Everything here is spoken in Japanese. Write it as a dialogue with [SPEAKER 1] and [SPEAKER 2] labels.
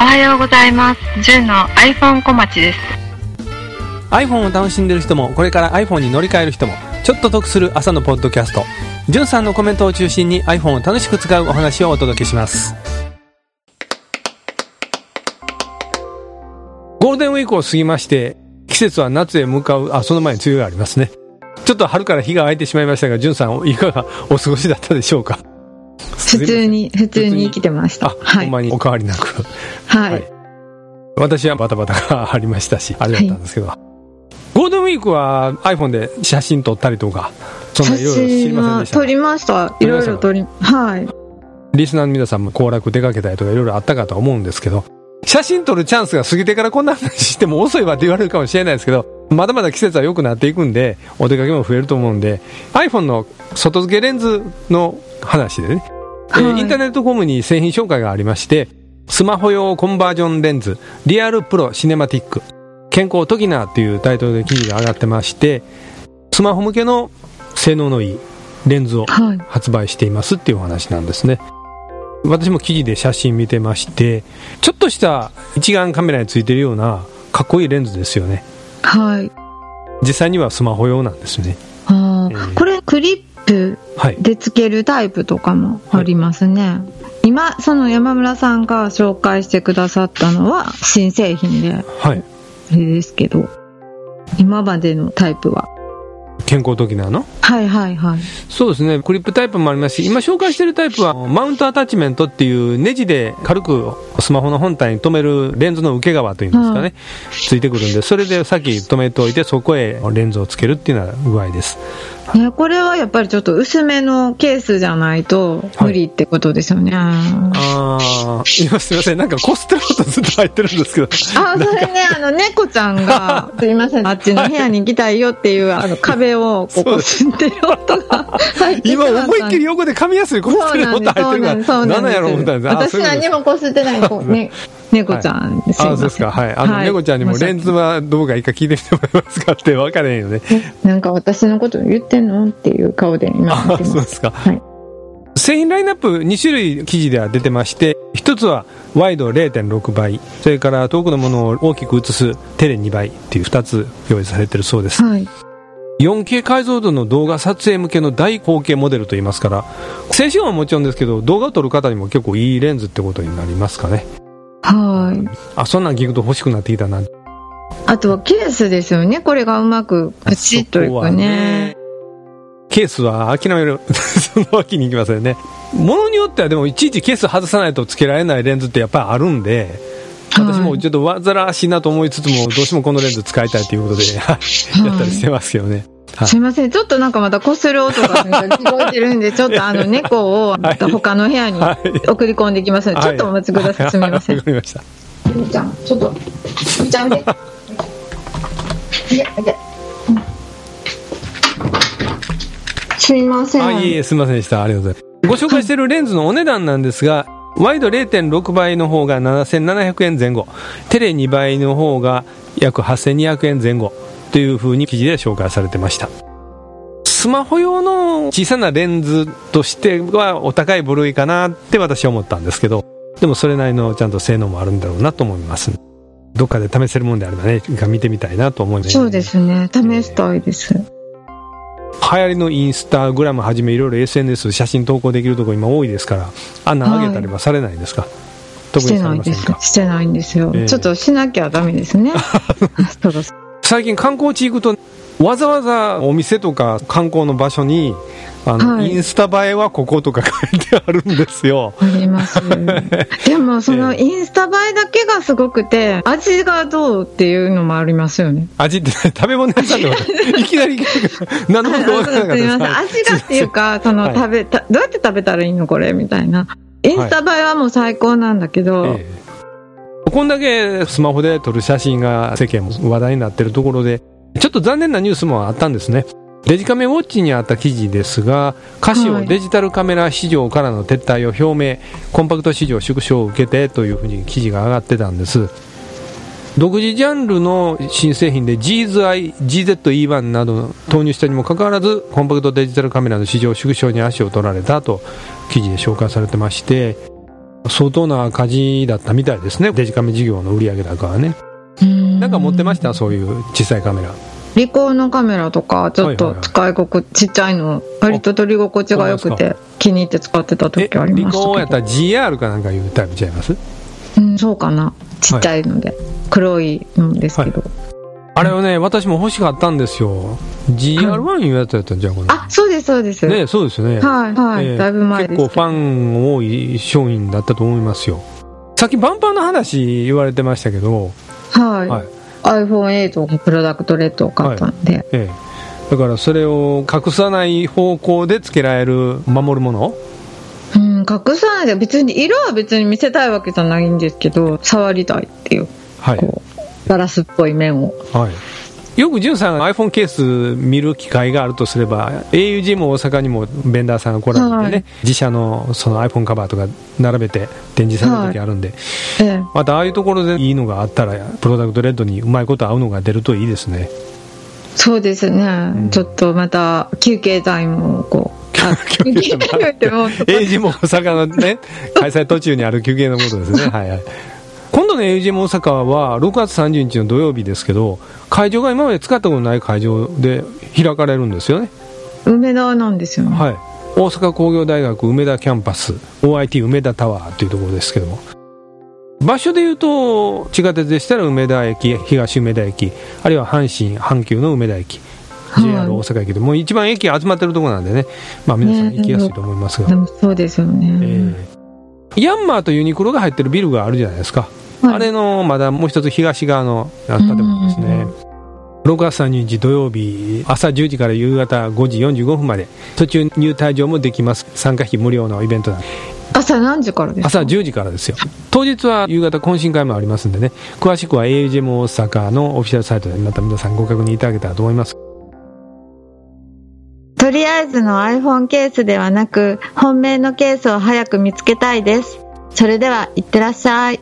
[SPEAKER 1] おはようございます。純の iPhone 小町です。
[SPEAKER 2] iPhone を楽しんでる人もこれから iPhone に乗り換える人もちょっと得する朝のポッドキャストじゅんさんのコメントを中心に iPhone を楽しく使うお話をお届けしますゴールデンウィークを過ぎまして季節は夏へ向かうあその前に梅雨がありますねちょっと春から日が空いてしまいましたがじゅんさんいかがお過ごしだったでしょうか？
[SPEAKER 3] 普通に、普通に生きてました。
[SPEAKER 2] あ、
[SPEAKER 3] はい。
[SPEAKER 2] ほんまにお変わりなく
[SPEAKER 3] はい。
[SPEAKER 2] はい私はバタバタがありましたしあれだったんですけど、ゴールデンウィークは iPhone で写真撮ったりとかそんない
[SPEAKER 3] 写
[SPEAKER 2] ろいろ知り
[SPEAKER 3] 真
[SPEAKER 2] ませんでした
[SPEAKER 3] は撮りました。い
[SPEAKER 2] 撮りました
[SPEAKER 3] ろいろ撮り、はい。
[SPEAKER 2] リスナーの皆さんも行楽出かけたりとかいろいろあったかと思うんですけど写真撮るチャンスが過ぎてからこんな話しても遅いわって言われるかもしれないですけどまだまだ季節は良くなっていくんでお出かけも増えると思うんで iPhone の外付けレンズの話でね、インターネットコムに製品紹介がありましてスマホ用コンバージョンレンズリアルプロシネマティック健康トキナーっていうタイトルで記事が上がってましてスマホ向けの性能のいいレンズを
[SPEAKER 3] はい。
[SPEAKER 2] 発売していますっていうお話なんですね。私も記事で写真見てましてちょっとした一眼カメラについてるようなかっこいいレンズですよね。
[SPEAKER 3] はい。
[SPEAKER 2] 実際にはスマホ用なんですね。
[SPEAKER 3] あ
[SPEAKER 2] えー。
[SPEAKER 3] ーこれ、クリップ
[SPEAKER 2] はい
[SPEAKER 3] でつけるタイプとかもありますね。今、その山村さんが紹介してくださったのは新製品で、
[SPEAKER 2] はい
[SPEAKER 3] あれですけど、今までのタイプは？
[SPEAKER 2] 健康トキナーの？
[SPEAKER 3] はいはいはい。
[SPEAKER 2] そうですね。クリップタイプもありますし今紹介してるタイプはマウントアタッチメントっていうネジで軽くスマホの本体に留めるレンズの受け側というんですかね、
[SPEAKER 3] はい。
[SPEAKER 2] ついてくるんでそれでさっき留めておいてそこへレンズをつけるっていうような具合です。
[SPEAKER 3] ね、これはやっぱりちょっと薄めのケースじゃないと無理ってことですよね。
[SPEAKER 2] ああ今すみません。なんかコステロートずっと入ってるんですけど。
[SPEAKER 3] あ、それね、あの、猫ちゃんが、すいません、あっちの部屋に行きたいよっていう、あの、壁をここすってる音が入っ
[SPEAKER 2] 今思いっきり横で噛みやすいコス
[SPEAKER 3] そう
[SPEAKER 2] テロー
[SPEAKER 3] なんです、
[SPEAKER 2] ト入ってるから何やろう思ったいうこと。
[SPEAKER 3] 何もこすってない、ね、猫ちゃんです
[SPEAKER 2] あそうですか。はい。あの、猫ちゃんにもレンズはどうがいいか聞いてみてもらえますかって分からへんよね。
[SPEAKER 3] なんか私のこと言ってんのっていう顔で今見
[SPEAKER 2] あ
[SPEAKER 3] てます。
[SPEAKER 2] そうですか、
[SPEAKER 3] はい。
[SPEAKER 2] 製品ラインナップ2種類記事では出てまして一つはワイド0.6倍。それから遠くのものを大きく映すテレ2倍っていう2つ用意されてるそうです。
[SPEAKER 3] はい。
[SPEAKER 2] 4K 解像度の動画撮影向けの大口径モデルといいますから静止音はもちろんですけど動画を撮る方にも結構いいレンズってことになりますかね
[SPEAKER 3] はい。
[SPEAKER 2] あそんなん聞くと欲しくなってきたな
[SPEAKER 3] あとはケースですよね。これがうまくプチッといくね。
[SPEAKER 2] ケースは諦める そのわけにいきませんねものによってはでもいちいちケース外さないとつけられないレンズってやっぱりあるんで私もちょっと煩わしいなと思いつつもどうしてもこのレンズ使いたいということでやったりしてますけどね。はい。
[SPEAKER 3] すいません。ちょっとなんかまたこする音が聞こえてるんで、ちょっとあの猫をまた他の部屋に
[SPEAKER 2] はい。
[SPEAKER 3] 送り込んできますので、ちょっとお待ちください。すみません。
[SPEAKER 2] わ。かりました。
[SPEAKER 3] みーちゃん、ちょっと、みーちゃ んで。いや、いや。すいません。
[SPEAKER 2] あいえいえすみませんでした。ありがとうございます。ご紹介しているレンズのお値段なんですがワイド0.6倍の方が7700円前後。テレ2倍の方が約8200円前後。というふうに記事で紹介されてました。スマホ用の小さなレンズとしてはお高い部類かなって私は思ったんですけど。でもそれなりのちゃんと性能もあるんだろうなと思います。どっかで試せるもんであればね見てみたいなと思います。
[SPEAKER 3] そうですね。試したいです。
[SPEAKER 2] 流行りのインスタグラムはじめいろいろ SNS 写真投稿できるところ今多いですからあんなん上げたりはされないですか、特
[SPEAKER 3] してないです。してないんですよ。
[SPEAKER 2] ええ
[SPEAKER 3] ちょっとしなきゃダメですね。
[SPEAKER 2] 最近観光地行くとわざわざお店とか観光の場所にあの、
[SPEAKER 3] はい。
[SPEAKER 2] インスタ映えはこことか書いてあるんですよ。
[SPEAKER 3] あります。でも、そのインスタ映えだけがすごくて、味がどうっていうのもありますよね。
[SPEAKER 2] 味って 食べ物屋さんってこと？いきなり 何のことからなか。った
[SPEAKER 3] すみません。
[SPEAKER 2] はい
[SPEAKER 3] 味がっていうか、その
[SPEAKER 2] はい。
[SPEAKER 3] 食べた、どうやって食べたらいいのこれ？みたいな。インスタ映えはもう最高なんだけど、
[SPEAKER 2] ええ。こんだけスマホで撮る写真が世間も話題になってるところでちょっと残念なニュースもあったんですね。デジカメウォッチにあった記事ですがカシオ
[SPEAKER 3] はい。
[SPEAKER 2] デジタルカメラ市場からの撤退を表明コンパクト市場縮小を受けてというふうに記事が上がってたんです。独自ジャンルの新製品で GZI、GZE1 などを投入したにもかかわらずコンパクトデジタルカメラの市場縮小に足を取られたと記事で紹介されてまして相当な赤字だったみたいですね。デジカメ事業の売上高はねなんか持ってました？そういう小さいカメラ。
[SPEAKER 3] リコーのカメラとかちょっと使い心地、ちっちゃいの。割と取り心地が良くて気に入って使ってた時ありました
[SPEAKER 2] リコーやったら GR かなんかいうタイプちゃいます？
[SPEAKER 3] うんそうかな。ちっちゃいので、はい、黒いのですけど、はい。
[SPEAKER 2] あれはね、私も欲しかったんですよ。GR1 いうやつやったんじゃん、これ。
[SPEAKER 3] あ、そうです、そうです。
[SPEAKER 2] ね、そうですよね。
[SPEAKER 3] はい、はい、えー、だいぶ前
[SPEAKER 2] 結構ファン多い商品だったと思いますよ。さっきバンパンの話言われてましたけど、
[SPEAKER 3] はい。はい、iPhone8 がプロダクトレッドを買ったんで、はい、え
[SPEAKER 2] え、だからそれを隠さない方向でつけられる守るもの？
[SPEAKER 3] うん、隠さないで別に色は別に見せたいわけじゃないんですけど触りたいっていう、はい、ガラスっぽい面を、
[SPEAKER 2] はい、よく潤さんが iPhone ケース見る機会があるとすれば auG も大阪にもベンダーさんが来られてね、はい、自社のその iPhone カバーとか並べて展示される時あるんで、はい。ええ、またああいうところでいいのがあったらプロダクトレッドにうまいこと合うのが出るといいですね。
[SPEAKER 3] そうですね、うん、ちょっとまた休憩剤もこう。休憩
[SPEAKER 2] エイ ジも大阪のね開催途中にある休憩のことですね。はいはい。今度の AGM 大阪は6月30日の土曜日ですけど会場が今まで使ったことない会場で開かれるんですよね。
[SPEAKER 3] 梅田なん。ですよね
[SPEAKER 2] はい。大阪工業大学梅田キャンパス OIT 梅田タワーというところですけども。場所でいうと地下鉄でしたら梅田駅東梅田駅あるいは阪神阪急の梅田駅 JR 大阪駅で、もう一番駅集まってるところなんでね、まあ、皆さん行きやすいと思いますが、
[SPEAKER 3] でもそうですよね、え
[SPEAKER 2] ー、ヤンマーとユニクロが入ってるビルがあるじゃないですか、はい、あれのまだもう一つ東側の建物ですね。6月30日土曜日朝10時から夕方5時45分まで。途中入退場もできます。参加費無料のイベントなんで。
[SPEAKER 3] 朝何時からですか？
[SPEAKER 2] 朝10時からですよ。当日は夕方懇親会もありますんでね。詳しくは AUGM 大阪のオフィシャルサイトでまた皆さんご確認いただけたらと思います。
[SPEAKER 3] とりあえずの iPhone ケースではなく本命のケースを早く見つけたいです。それではいってらっしゃい